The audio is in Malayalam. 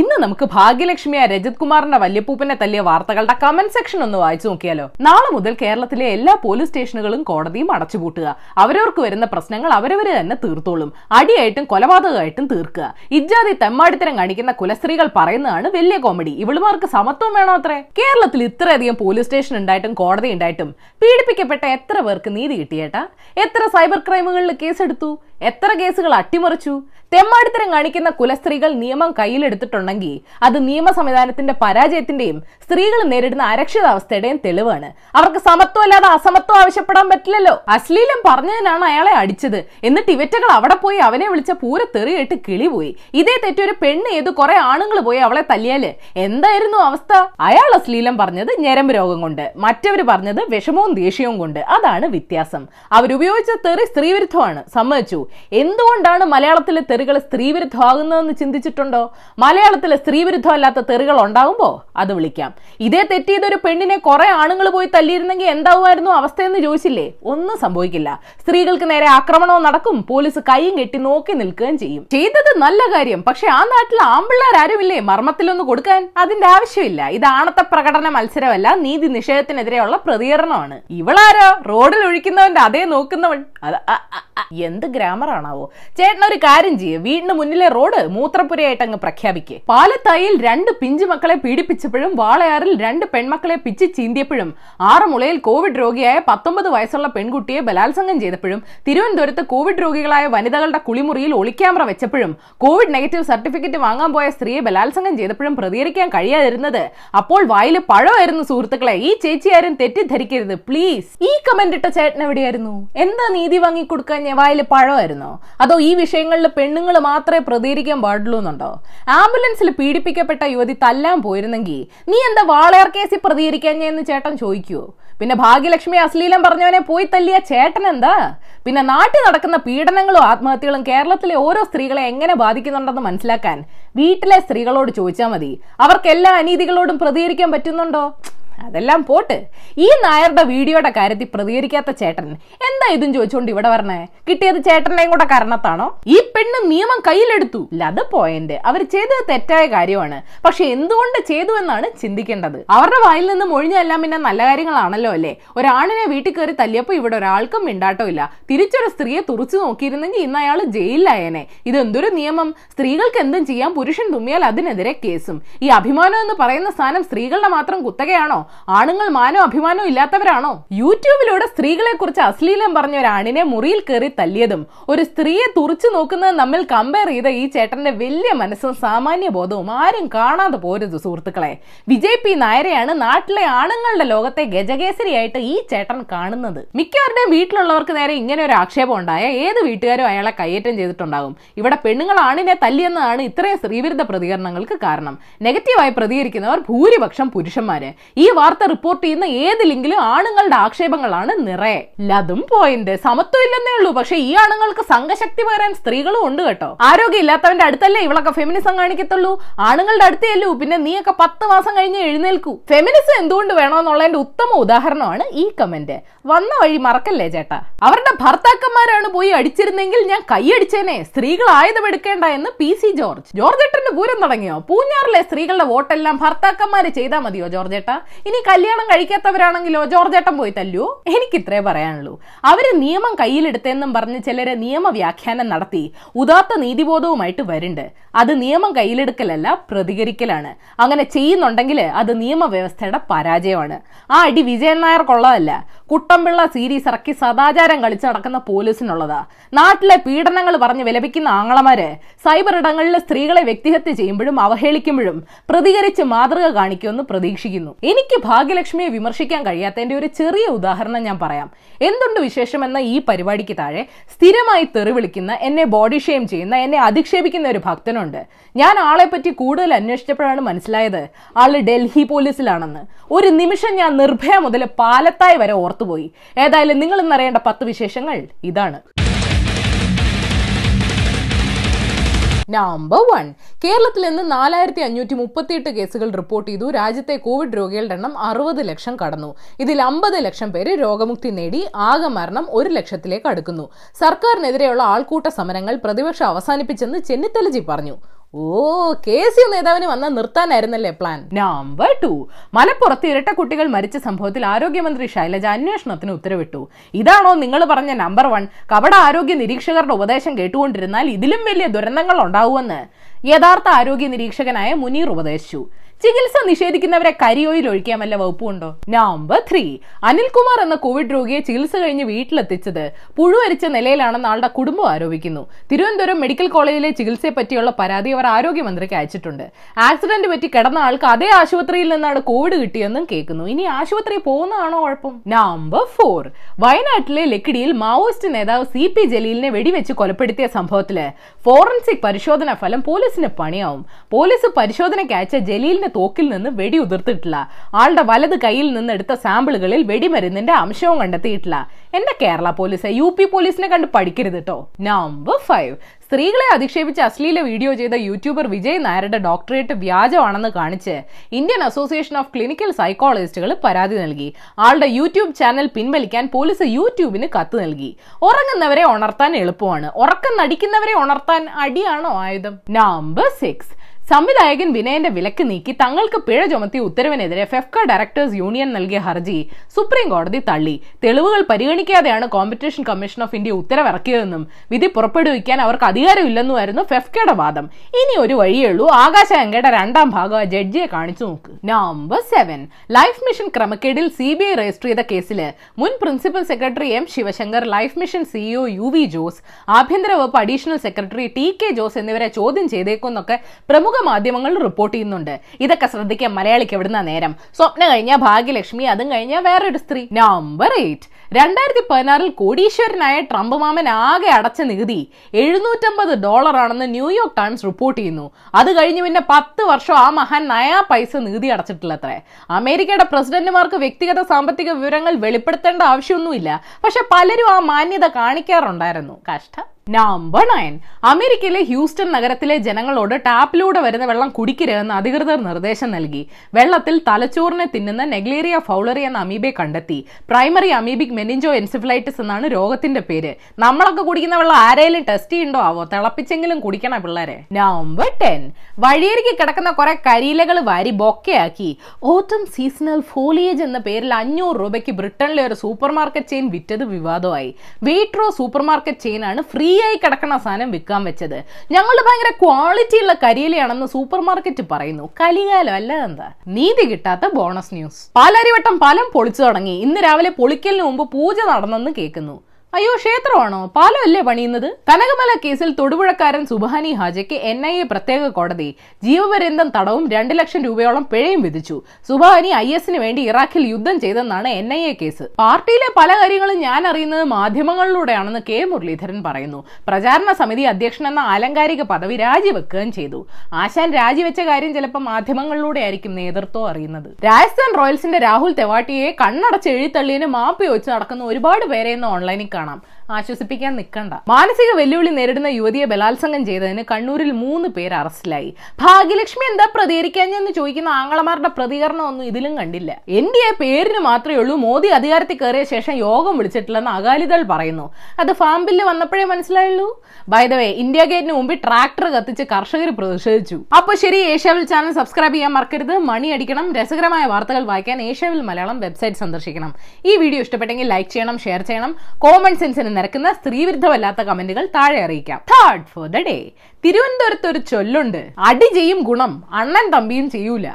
ഇന്ന് നമുക്ക് ഭാഗ്യലക്ഷ്മിയ രജത് കുമാറിന്റെ വല്യപ്പൂപ്പനെ തല്ലിയ വാർത്തകളുടെ കമന്റ് സെക്ഷൻ ഒന്ന് വായിച്ചു നോക്കിയാലോ? നാളെ മുതൽ കേരളത്തിലെ എല്ലാ പോലീസ് സ്റ്റേഷനുകളും കോടതിയും അടച്ചുപൂട്ടുക. അവരവർക്ക് വരുന്ന പ്രശ്നങ്ങൾ അവരവര് തന്നെ തീർത്തോളും. അടിയായിട്ടും കൊലപാതകമായിട്ടും തീർക്കുക. ഇജ്ജാതി തെമ്മാടിത്തരം കാണിക്കുന്ന കുലസ്ത്രീകൾ പറയുന്നതാണ് വലിയ കോമഡി ഇവളുമാർക്ക് സമത്വം വേണോ അത്രേ? കേരളത്തിൽ ഇത്രയധികം പോലീസ് സ്റ്റേഷൻ ഉണ്ടായിട്ടും കോടതി ഉണ്ടായിട്ടും പീഡിപ്പിക്കപ്പെട്ട എത്ര പേർക്ക് നീതി കിട്ടിയേട്ടാ എത്ര സൈബർ ക്രൈമുകളിൽ കേസെടുത്തു എത്ര കേസുകൾ അട്ടിമറിച്ചു? തെമ്മാടിത്തരം കാണിക്കുന്ന കുലസ്ത്രീകൾ നിയമം കയ്യിലെടുത്തിട്ടുണ്ടെങ്കിൽ അത് നിയമ സംവിധാനത്തിന്റെ പരാജയത്തിന്റെയും സ്ത്രീകൾ നേരിടുന്ന അരക്ഷിതാവസ്ഥയുടെയും തെളിവാണ്. അവർക്ക് സമത്വം അല്ലാതെ അസമത്വം ആവശ്യപ്പെടാൻ പറ്റില്ലല്ലോ. അശ്ലീലം പറഞ്ഞതിനാണ് അയാളെ അടിച്ചത്. എന്നിട്ട് ഇവറ്റകൾ അവിടെ പോയി അവനെ വിളിച്ച പൂര തെറിയിട്ട് കിളി പോയി ഇതേ തെറ്റൊരു പെണ്ണ് ഏത് കുറെ ആണുങ്ങൾ പോയി അവളെ തല്ലിയാൽ എന്തായിരുന്നു അവസ്ഥ? അയാൾ അശ്ലീലം പറഞ്ഞത് ഞരമ്പ് രോഗം കൊണ്ട്. മറ്റവർ പറഞ്ഞത് വിഷമവും ദേഷ്യവും കൊണ്ട്. അതാണ് വ്യത്യാസം. അവരുപയോഗിച്ച തെറി സ്ത്രീവിരുദ്ധമാണ്. സമ്മതിച്ചു. എന്തുകൊണ്ടാണ് മലയാളത്തിലെ തെറികൾ സ്ത്രീവിരുദ്ധമാകുന്നതെന്ന് ചിന്തിച്ചിട്ടുണ്ടോ? മലയാളത്തിലെ സ്ത്രീവിരുദ്ധമല്ലാത്ത തെറികൾ ഉണ്ടാകുമ്പോൾ അത് വിളിക്കാം. ഇതേ തെറ്റിയതൊരു പെണ്ണിനെ കുറെ ആണുങ്ങൾ പോയി തല്ലിയിരുന്നെങ്കിൽ എന്താവുമായിരുന്നു അവസ്ഥയെന്ന് ചോദിച്ചില്ലേ? ഒന്നും സംഭവിക്കില്ല. സ്ത്രീകൾക്ക് നേരെ ആക്രമണവും നടക്കും. പോലീസ് കൈയും കെട്ടി നോക്കി നിൽക്കുകയും ചെയ്യും. ചെയ്തത് നല്ല കാര്യം. പക്ഷെ ആ നാട്ടിൽ ആമ്പിള്ളേർ ആരുമില്ലേ മർമ്മത്തിലൊന്ന് കൊടുക്കാൻ? അതിന്റെ ആവശ്യമില്ല. ഇത് ആണത്തെ പ്രകടന മത്സരമല്ല നീതി നിഷേധത്തിനെതിരെയുള്ള പ്രതികരണമാണ്. ഇവളാരോ? റോഡിൽ ഒഴിക്കുന്നവന്റെ അതേ നോക്കുന്നവൻ എന്ത് അ, അ, ചേട്ടൻ ഒരു കാര്യം ചെയ്യ്. വീടിന് മുന്നിലെ റോഡ് മൂത്രപ്പുരയായിട്ട് അങ്ങ് പ്രഖ്യാപിക്കേ. പാലത്തായിൽ രണ്ട് പിഞ്ചു മക്കളെ പീഡിപ്പിച്ചപ്പോഴും വാളയാറിൽ രണ്ട് പെൺമക്കളെ പിച്ച് ചീന്തിയപ്പോഴും ആറന്മുളയിൽ കോവിഡ് രോഗിയായ പത്തൊമ്പത് വയസ്സുള്ള പെൺകുട്ടിയെ ബലാത്സംഗം ചെയ്തപ്പോഴും തിരുവനന്തപുരത്ത് കോവിഡ് രോഗികളായ വനിതകളുടെ കുളിമുറിയിൽ ഒളിക്യാമറ വെച്ചപ്പോഴും കോവിഡ് നെഗറ്റീവ് സർട്ടിഫിക്കറ്റ് വാങ്ങാൻ പോയ സ്ത്രീയെ ബലാത്സംഗം ചെയ്തപ്പോഴും പ്രതികരിക്കാൻ കഴിയാതിരുന്നത്. അപ്പോൾ വായിൽ പഴമായിരുന്നു സുഹൃത്തുക്കളെ ഈ ചേച്ചിയാരും തെറ്റിദ്ധരിക്കരുത് പ്ലീസ്. ഈ കമന്റ് ഇട്ട ചേട്ടൻ എവിടെയായിരുന്നു? എന്താ നീതി വാങ്ങിക്കൊടുക്കാൻ വായിൽ പഴമായിരുന്നോ? അതോ ഈ വിഷയങ്ങളിൽ പെണ്ണുങ്ങൾ മാത്രമേ പ്രതികരിക്കാൻ പാടുള്ളൂ എന്നുണ്ടോ? ആംബുലൻസിൽ പീഡിപ്പിക്കപ്പെട്ട യുവതി തല്ലാൻ പോയിരുന്നെങ്കിൽ നീ എന്താ വാളയാർ കേസിൽ പ്രതികരിക്കാൻ എന്ന് ചേട്ടൻ ചോദിക്കുവോ? പിന്നെ ഭാഗ്യലക്ഷ്മി അശ്ലീലം പറഞ്ഞവനെ പോയി തല്ലിയ ചേട്ടൻ എന്താ? പിന്നെ നാട്ടിൽ നടക്കുന്ന പീഡനങ്ങളും ആത്മഹത്യകളും കേരളത്തിലെ ഓരോ സ്ത്രീകളെ എങ്ങനെ ബാധിക്കുന്നുണ്ടെന്ന് മനസ്സിലാക്കാൻ വീട്ടിലെ സ്ത്രീകളോട് ചോദിച്ചാൽ മതി. അവർക്ക് എല്ലാ അനീതികളോടും പ്രതികരിക്കാൻ പറ്റുന്നുണ്ടോ? അതെല്ലാം പോട്ട്. ഈ നായരുടെ വീഡിയോയുടെ കാര്യത്തിൽ പ്രതികരിക്കാത്ത ചേട്ടൻ. എന്താ ഇതും ചോദിച്ചുകൊണ്ട് ഇവിടെ പറഞ്ഞേ കിട്ടിയത് ചേട്ടന്റെയും കൂടെ കാരണത്താണോ? ഈ പെണ്ണ് നിയമം കയ്യിലെടുത്തു. അത് പോയിന്റ്. അവർ ചെയ്തത് തെറ്റായ കാര്യമാണ്. പക്ഷെ എന്തുകൊണ്ട് ചെയ്തു എന്നാണ് ചിന്തിക്കേണ്ടത്. അവരുടെ വായിൽ നിന്ന് മൊഴിഞ്ഞെല്ലാം പിന്നെ നല്ല കാര്യങ്ങളാണല്ലോ അല്ലേ? ഒരാണിനെ വീട്ടിൽ കയറി തല്ലിയപ്പോ ഇവിടെ ഒരാൾക്കും മിണ്ടാട്ടോ ഇല്ല. തിരിച്ചൊരു സ്ത്രീയെ തുറച്ചു നോക്കിയിരുന്നെങ്കിൽ ഇന്ന് അയാൾ ജയിലിലായേനെ. ഇത് എന്തൊരു നിയമം? സ്ത്രീകൾക്ക് എന്തും ചെയ്യാം പുരുഷൻ തുമ്മിയാൽ അതിനെതിരെ കേസും. ഈ അഭിമാനം എന്ന് പറയുന്ന സ്ഥാനം സ്ത്രീകളുടെ മാത്രം കുത്തകയാണോ? ആണുങ്ങൾ മാനോ അഭിമാനോ ഇല്ലാത്തവരാണോ? യൂട്യൂബിലൂടെ സ്ത്രീകളെ കുറിച്ച് അശ്ലീലം പറഞ്ഞ ഒരു ആണിനെ മുറിയിൽ കയറി തല്ലിയതും ഒരു സ്ത്രീയെ തുറച്ചു നോക്കുന്നത് നമ്മൾ കമ്പയർ ചെയ്ത ഈ ചേട്ടന്റെ വലിയ മനസ്സും സാമാന്യ ബോധവും ആരും കാണാതെ പോരുത് സുഹൃത്തുക്കളെ. വിജയ് പി നായരെയാണ് നാട്ടിലെ ആണുങ്ങളുടെ ലോകത്തെ ഗജകേസരിയായിട്ട് ഈ ചേട്ടൻ കാണുന്നത്. മിക്കവരുടെയും വീട്ടിലുള്ളവർക്ക് നേരെ ഇങ്ങനെ ഒരു ആക്ഷേപം ഉണ്ടായ ഏത് വീട്ടുകാരും അയാളെ കയ്യേറ്റം ചെയ്തിട്ടുണ്ടാകും. ഇവിടെ പെണ്ണുങ്ങൾ ആണിനെ തല്ലിയെന്നതാണ് ഇത്രയും സ്ത്രീവിരുദ്ധ പ്രതികരണങ്ങൾക്ക് കാരണം. നെഗറ്റീവായി പ്രതികരിക്കുന്നവർ ഭൂരിപക്ഷം പുരുഷന്മാര്. ഈ വാർത്ത റിപ്പോർട്ട് ചെയ്യുന്ന ഏത് ലിങ്കിലും ആണുങ്ങളുടെ ആക്ഷേപങ്ങളാണ് നിറയെ. ലതും പോയിന്റ് സമത്വം ഇല്ലെന്നേ ഉള്ളൂ. പക്ഷെ ഈ ആണുങ്ങൾക്ക് സംഘശക്തി പകരാൻ സ്ത്രീകളും ഉണ്ട് കേട്ടോ. ആരോഗ്യം ഇല്ലാത്തവന്റെ അടുത്തല്ലേ ഇവളൊക്കെ ഫെമിനിസം കാണിക്കത്തുള്ളൂ? ആണുങ്ങളുടെ അടുത്തേയല്ലൂ പിന്നെ നീയൊക്കെ പത്ത് മാസം കഴിഞ്ഞ് എഴുന്നേൽക്കൂ. ഫെമിനിസം എന്തുകൊണ്ട് വേണമെന്നുള്ളതിന്റെ ഉത്തമ ഉദാഹരണമാണ് ഈ കമന്റ് വന്ന വഴി മറക്കല്ലേ ചേട്ടാ? അവരുടെ ഭർത്താക്കന്മാരാണ് പോയി അടിച്ചിരുന്നെങ്കിൽ ഞാൻ കൈയടിച്ചേനെ സ്ത്രീകൾ ആയുധം എടുക്കേണ്ട എന്ന് പി. സി. ജോർജ്. ജോർജ് ഏട്ടന്റെ പൂരം തുടങ്ങിയോ? പൂഞ്ഞാറിലെ സ്ത്രീകളുടെ വോട്ടെല്ലാം ഭർത്താക്കന്മാര് ചെയ്താൽ മതിയോ ജോർജ് ഏട്ടാ? ഇനി കല്യാണം കഴിക്കാത്തവരാണെങ്കിലോ? ജോർജേട്ടൻ പോയി തല്ലുവോ എനിക്ക് ഇത്രേ പറയാനുള്ളൂ. അവർ നിയമം കയ്യിലെടുത്തെന്നും പറഞ്ഞ് ചിലര് നിയമവ്യാഖ്യാനം നടത്തി ഉദാത്ത നീതിബോധവുമായിട്ട് വരുന്നുണ്ട്. അത് നിയമം കയ്യിലെടുക്കലല്ല പ്രതികരിക്കലാണ്. അങ്ങനെ ചെയ്യുന്നുണ്ടെങ്കിൽ അത് നിയമവ്യവസ്ഥയുടെ പരാജയമാണ്. ആ അടി വിജയൻ നായർക്കുള്ളതല്ല കുട്ടമ്പിള്ള സീരീസ് ഇറക്കി സദാചാരം കളിച്ച് നടക്കുന്ന പോലീസിനുള്ളതാ. നാട്ടിലെ പീഡനങ്ങൾ പറഞ്ഞ് വിലപിക്കുന്ന ആങ്ങളമാര് സൈബർ ഇടങ്ങളിൽ സ്ത്രീകളെ വ്യക്തിഹത്യ ചെയ്യുമ്പോഴും അവഹേളിക്കുമ്പോഴും പ്രതികരിച്ച് മാതൃക കാണിക്കുമെന്ന് പ്രതീക്ഷിക്കുന്നു. എനിക്ക് ഭാഗ്യലക്ഷ്മിയെ വിമർശിക്കാൻ കഴിയാത്തതിന്റെ ഒരു ചെറിയ ഉദാഹരണം ഞാൻ പറയാം. എന്തുണ്ട് വിശേഷം എന്ന ഈ പരിപാടിക്ക് താഴെ സ്ഥിരമായി തെറി വിളിക്കുന്ന എന്നെ ബോഡി ഷെയിം ചെയ്യുന്ന എന്നെ അധിക്ഷേപിക്കുന്ന ഒരു ഭക്തനുണ്ട്. ഞാൻ ആളെ പറ്റി കൂടുതൽ അന്വേഷിച്ചപ്പോഴാണ് മനസ്സിലായത് ആൾ ഡൽഹി പോലീസിലാണെന്ന്. ഒരു നിമിഷം ഞാൻ നിർഭയ മുതൽ പാലത്തായി വരെ ഓർത്തുപോയി. ഏതായാലും നിങ്ങൾ ഇന്നറിയേണ്ട പത്ത് വിശേഷങ്ങൾ ഇതാണ്. നമ്പർ വൺ കേരളത്തിൽ നിന്ന് നാലായിരത്തി അഞ്ഞൂറ്റി മുപ്പത്തിയെട്ട് കേസുകൾ റിപ്പോർട്ട് ചെയ്തു. രാജ്യത്തെ കോവിഡ് രോഗികളുടെ എണ്ണം അറുപത് ലക്ഷം കടന്നു. ഇതിൽ അമ്പത് ലക്ഷം പേര് രോഗമുക്തി നേടി. ആകെ മരണം ഒരു ലക്ഷത്തിലേക്ക് അടുക്കുന്നു. സർക്കാരിനെതിരെയുള്ള ആൾക്കൂട്ട സമരങ്ങൾ പ്രതിപക്ഷം അവസാനിപ്പിച്ചെന്ന് ചെന്നിത്തലജി പറഞ്ഞു. ഓ കെ സി നേതാവിന് വന്ന നിർത്താനായിരുന്നല്ലേ പ്ലാൻ നമ്പർ ടു മലപ്പുറത്ത് ഇരട്ട കുട്ടികൾ മരിച്ച സംഭവത്തിൽ ആരോഗ്യമന്ത്രി ശൈലജ അന്വേഷണത്തിന് ഉത്തരവിട്ടു. ഇതാണോ നിങ്ങൾ പറഞ്ഞ നമ്പർ വൺ കപട ആരോഗ്യ നിരീക്ഷകരുടെ ഉപദേശം കേട്ടുകൊണ്ടിരുന്നാൽ ഇതിലും വലിയ ദുരന്തങ്ങൾ ഉണ്ടാവുമെന്ന്. യഥാർത്ഥ ആരോഗ്യ നിരീക്ഷകനായ മുനീർ ഉപദേശിച്ചു. ചികിത്സ നിഷേധിക്കുന്നവരെ കരിയോയിൽ ഒഴിക്കാൻ വല്ല വകുപ്പുണ്ടോ നമ്പർ ത്രീ അനിൽകുമാർ എന്ന കോവിഡ് രോഗിയെ ചികിത്സ കഴിഞ്ഞ് വീട്ടിലെത്തിച്ചത് പുഴുവരിച്ച നിലയിലാണെന്ന് ആളുടെ കുടുംബം ആരോപിക്കുന്നു. തിരുവനന്തപുരം മെഡിക്കൽ കോളേജിലെ ചികിത്സയെ പറ്റിയുള്ള പരാതി അവർ ആരോഗ്യമന്ത്രിക്ക് അയച്ചിട്ടുണ്ട്. ആക്സിഡന്റ് പറ്റി കിടന്ന ആൾക്ക് അതേ ആശുപത്രിയിൽ നിന്നാണ് കോവിഡ് കിട്ടിയെന്നും കേൾക്കുന്നു. ഇനി ആശുപത്രി പോകുന്നതാണോ കുഴപ്പം? നമ്പർ ഫോർ വയനാട്ടിലെ ലക്കിടിയിൽ മാവോയിസ്റ്റ് നേതാവ് സി പി ജലീലിനെ വെടിവെച്ച് കൊലപ്പെടുത്തിയ സംഭവത്തിൽ ഫോറൻസിക് പരിശോധനാ ഫലം പോലീസിന് പണിയാവും. പോലീസ് പരിശോധനയ്ക്ക് അയച്ച ജലീലിന്റെ തോക്കിൽ നിന്ന് വെടി ഉതിർത്തിട്ടില്ല ആളുടെ വലത് കയ്യിൽ നിന്ന് എടുത്ത സാമ്പിളുകളിൽ വെടിമരുന്നിന്റെ അംശവും കണ്ടെത്തിയിട്ടില്ല. എന്റെ കേരള പോലീസ് യു പി പോലീസിനെ കണ്ട് പഠിക്കരുത് കേട്ടോ നമ്പർ ഫൈവ് സ്ത്രീകളെ അധിക്ഷേപിച്ച് അശ്ലീല വീഡിയോ ചെയ്ത യൂട്യൂബർ വിജയ് നായരുടെ ഡോക്ടറേറ്റ് വ്യാജമാണെന്ന് കാണിച്ച് ഇന്ത്യൻ അസോസിയേഷൻ ഓഫ് ക്ലിനിക്കൽ സൈക്കോളജിസ്റ്റുകൾ പരാതി നൽകി. ആളുടെ യൂട്യൂബ് ചാനൽ പിൻവലിക്കാൻ പോലീസ് യൂട്യൂബിന് കത്ത് നൽകി. ഉറങ്ങുന്നവരെ ഉണർത്താൻ എളുപ്പമാണ്. ഉറക്കം നടിക്കുന്നവരെ ഉണർത്താൻ അടിയാണോ ആയുധം? നമ്പർ സിക്സ് സംവിധായകൻ വിനയന്റെ വിലക്ക് നീക്കി തങ്ങൾക്ക് പിഴ ചുമത്തിയ ഉത്തരവിനെതിരെ ഫെഫ്ക ഡയറക്ടേഴ്സ് യൂണിയൻ നൽകിയ ഹർജി സുപ്രീം കോടതി തള്ളി. തെളിവുകൾ പരിഗണിക്കാതെയാണ് കോമ്പറ്റീഷൻ കമ്മീഷൻ ഓഫ് ഇന്ത്യ ഉത്തരവിറക്കിയതെന്നും വിധി പുറപ്പെടുവിക്കാൻ അവർക്ക് അധികാരമില്ലെന്നുമായിരുന്നു ഫെഫ്കയുടെ വാദം. ഇനി ഒരു വഴിയുള്ളൂ ആകാശഗംഗയുടെ രണ്ടാം ഭാഗം ജഡ്ജിയെ കാണിച്ചു നോക്ക്. നമ്പർ സെവൻ ലൈഫ് മിഷൻ ക്രമക്കേടിൽ സി ബി ഐ രജിസ്റ്റർ ചെയ്ത കേസിൽ മുൻ principal secretary M Sivasankar life mission CEO U V Jose ആഭ്യന്തര വകുപ്പ് additional secretary T K Jose എന്നിവരെ ചോദ്യം ചെയ്തേക്കുമെന്നൊക്കെ പ്രമുഖ മാധ്യമങ്ങൾ റിപ്പോർട്ട് ചെയ്യുന്നുണ്ട്. ഇതൊക്കെ ശ്രദ്ധിക്കാൻ മലയാളിക്ക് എവിടുന്ന നേരം? സ്വപ്ന കഴിഞ്ഞ ഭാഗ്യലക്ഷ്മി അതും കഴിഞ്ഞ വേറൊരു സ്ത്രീ. നമ്പർ എയ്റ്റ് രണ്ടായിരത്തി പതിനാറിൽ കോടീശ്വരനായ ട്രംപ് മാമൻ ആകെ അടച്ച നികുതി എഴുന്നൂറ്റമ്പത് ഡോളർ ആണെന്ന് ന്യൂയോർക്ക് ടൈംസ് റിപ്പോർട്ട് ചെയ്യുന്നു. അത് കഴിഞ്ഞ് പിന്നെ പത്ത് വർഷം ആ മഹാൻ നയാ പൈസ നികുതി അടച്ചിട്ടില്ല അത്രേ അമേരിക്കയുടെ പ്രസിഡന്റുമാർക്ക് വ്യക്തിഗത സാമ്പത്തിക വിവരങ്ങൾ വെളിപ്പെടുത്തേണ്ട ആവശ്യമൊന്നുമില്ല. പക്ഷെ പലരും ആ മാന്യത കാണിക്കാറുണ്ടായിരുന്നു. കഷ്ടം. നമ്പർ നയൻ അമേരിക്കയിലെ ഹ്യൂസ്റ്റൺ നഗരത്തിലെ ജനങ്ങളോട് ടാപ്പിലൂടെ വരുന്ന വെള്ളം കുടിക്കരുതെന്ന് അധികൃതർ നിർദ്ദേശം നൽകി. വെള്ളത്തിൽ തലച്ചോറിനെ തിന്നുന്ന നെഗ്ലേറിയ ഫൗളറി എന്ന അമീബയെ കണ്ടെത്തി. പ്രൈമറി അമീബിക് മെനിഞ്ചോ എൻസിഫ്ലൈറ്റിസ് എന്നാണ് രോഗത്തിന്റെ പേര്. നമ്മളൊക്കെ കുടിക്കുന്ന വെള്ളം ആരെങ്കിലും ടെസ്റ്റ് ചെയ്യണ്ടോ ആവോ? തിളപ്പിച്ചെങ്കിലും കുടിക്കണം പിള്ളേരെ. നമ്പർ ടെൻ വഴിയരികി കിടക്കുന്ന കുറെ കരിയിലകൾ വാരി ബൊക്കയാക്കി. ഓട്ടം സീസണൽ ഫോളിയേജ് എന്ന പേരിൽ അഞ്ഞൂറ് രൂപയ്ക്ക് ബ്രിട്ടനിലെ ഒരു സൂപ്പർ മാർക്കറ്റ് ചെയിൻ വിറ്റത് വിവാദമായി. വെയ്ട്രോ സൂപ്പർ മാർക്കറ്റ് ചെയിൻ ആണ് ഫ്രീ ആയി കിടക്കണ സാധനം വിൽക്കാൻ വെച്ചത്. ഞങ്ങൾ ഭയങ്കര ക്വാളിറ്റി ഉള്ള കരിയിലയാണെന്ന് സൂപ്പർ മാർക്കറ്റ് പറയുന്നു. കലികാലം അല്ല എന്താ നീതി കിട്ടാത്ത ബോണസ് ന്യൂസ് പാലാരിവട്ടം പാലം പൊളിച്ചു തുടങ്ങി. ഇന്ന് രാവിലെ പൊളിക്കലിന് മുമ്പ് പൂജ നടന്നെന്ന് കേൾക്കുന്നു. അയ്യോ ക്ഷേത്രമാണോ? പാലമല്ലേ പണിയുന്നത്? കനകമല കേസിൽ തൊടുപുഴക്കാരൻ സുബാനി ഹാജയ്ക്ക് എൻ ഐ എ പ്രത്യേക കോടതി. ജീവപര്യന്തം തടവും രണ്ട് ലക്ഷം രൂപയോളം പിഴയും വിധിച്ചു. സുബാനി ഐ എസിന് വേണ്ടി ഇറാഖിൽ യുദ്ധം ചെയ്തെന്നാണ് എൻ ഐ എ കേസ്. പാർട്ടിയിലെ പല കാര്യങ്ങളും ഞാൻ അറിയുന്നത് മാധ്യമങ്ങളിലൂടെയാണെന്ന് കെ. മുരളീധരൻ പറയുന്നു. പ്രചാരണ സമിതി അധ്യക്ഷൻ എന്ന ആലങ്കാരിക പദവി രാജിവെക്കുകയും ചെയ്തു. ആശാൻ രാജിവെച്ച കാര്യം ചിലപ്പോൾ മാധ്യമങ്ങളിലൂടെ ആയിരിക്കും നേതൃത്വം അറിയുന്നത്. രാജസ്ഥാൻ റോയൽസിന്റെ രാഹുൽ തെവാട്ടിയെ കണ്ണടച്ച് എഴുത്തള്ളിയെന്ന് മാപ്പ് വെച്ച് നടക്കുന്ന ഒരുപാട് പേരെയെന്ന് ഓൺലൈനിൽ ആശ്വസിപ്പിക്കാൻ നിൽക്കണ്ട മാനസിക വെല്ലുവിളി നേരിടുന്ന യുവതിയെ ബലാത്സംഗം ചെയ്തതിന് കണ്ണൂരിൽ മൂന്ന് പേർ അറസ്റ്റിലായി. ഭാഗ്യലക്ഷ്മി എന്താ പ്രതികരിക്കാഞ്ഞെന്ന് ചോദിക്കുന്ന ആങ്ങളമാരുടെ പ്രതികരണം ഒന്നും ഇതിലും കണ്ടില്ല. എൻ ഡി എ പേരിന് മാത്രമേ ഉള്ളൂ. മോദി അധികാരത്തിൽ കയറിയ ശേഷം യോഗം വിളിച്ചിട്ടില്ലെന്ന് അകാലിദൾ പറയുന്നു. അത് ഫാം ബില്ല് വന്നപ്പോഴേ മനസ്സിലായുള്ളൂ. ബൈ വേ ഇന്ത്യ ഗേറ്റിന് മുമ്പിൽ ട്രാക്ടർ കത്തിച്ച് കർഷകർ പ്രതിഷേധിച്ചു. അപ്പൊ ശരി ഏഷ്യാവിൽ ചാനൽ സബ്സ്ക്രൈബ് ചെയ്യാൻ മറക്കരുത്. മണി അടിക്കണം. രസകരമായ വാർത്തകൾ വായിക്കാൻ ഏഷ്യാവിൽ മലയാളം വെബ്സൈറ്റ് സന്ദർശിക്കണം. ഈ വീഡിയോ ഇഷ്ടപ്പെട്ടെങ്കിൽ ലൈക്ക് ചെയ്യണം ഷെയർ ചെയ്യണം. കോമൺ സെൻസിന് നിരക്കുന്ന സ്ത്രീവിരുദ്ധമല്ലാത്ത കമന്റുകൾ താഴെ അറിയിക്കാം. തേർഡ് ഫോർ ദ ഡേ തിരുവനന്തപുരത്ത് ഒരു ചൊല്ലുണ്ട്. അടി ചെയ്യും ഗുണം അണ്ണൻ തമ്പിയും ചെയ്യൂല.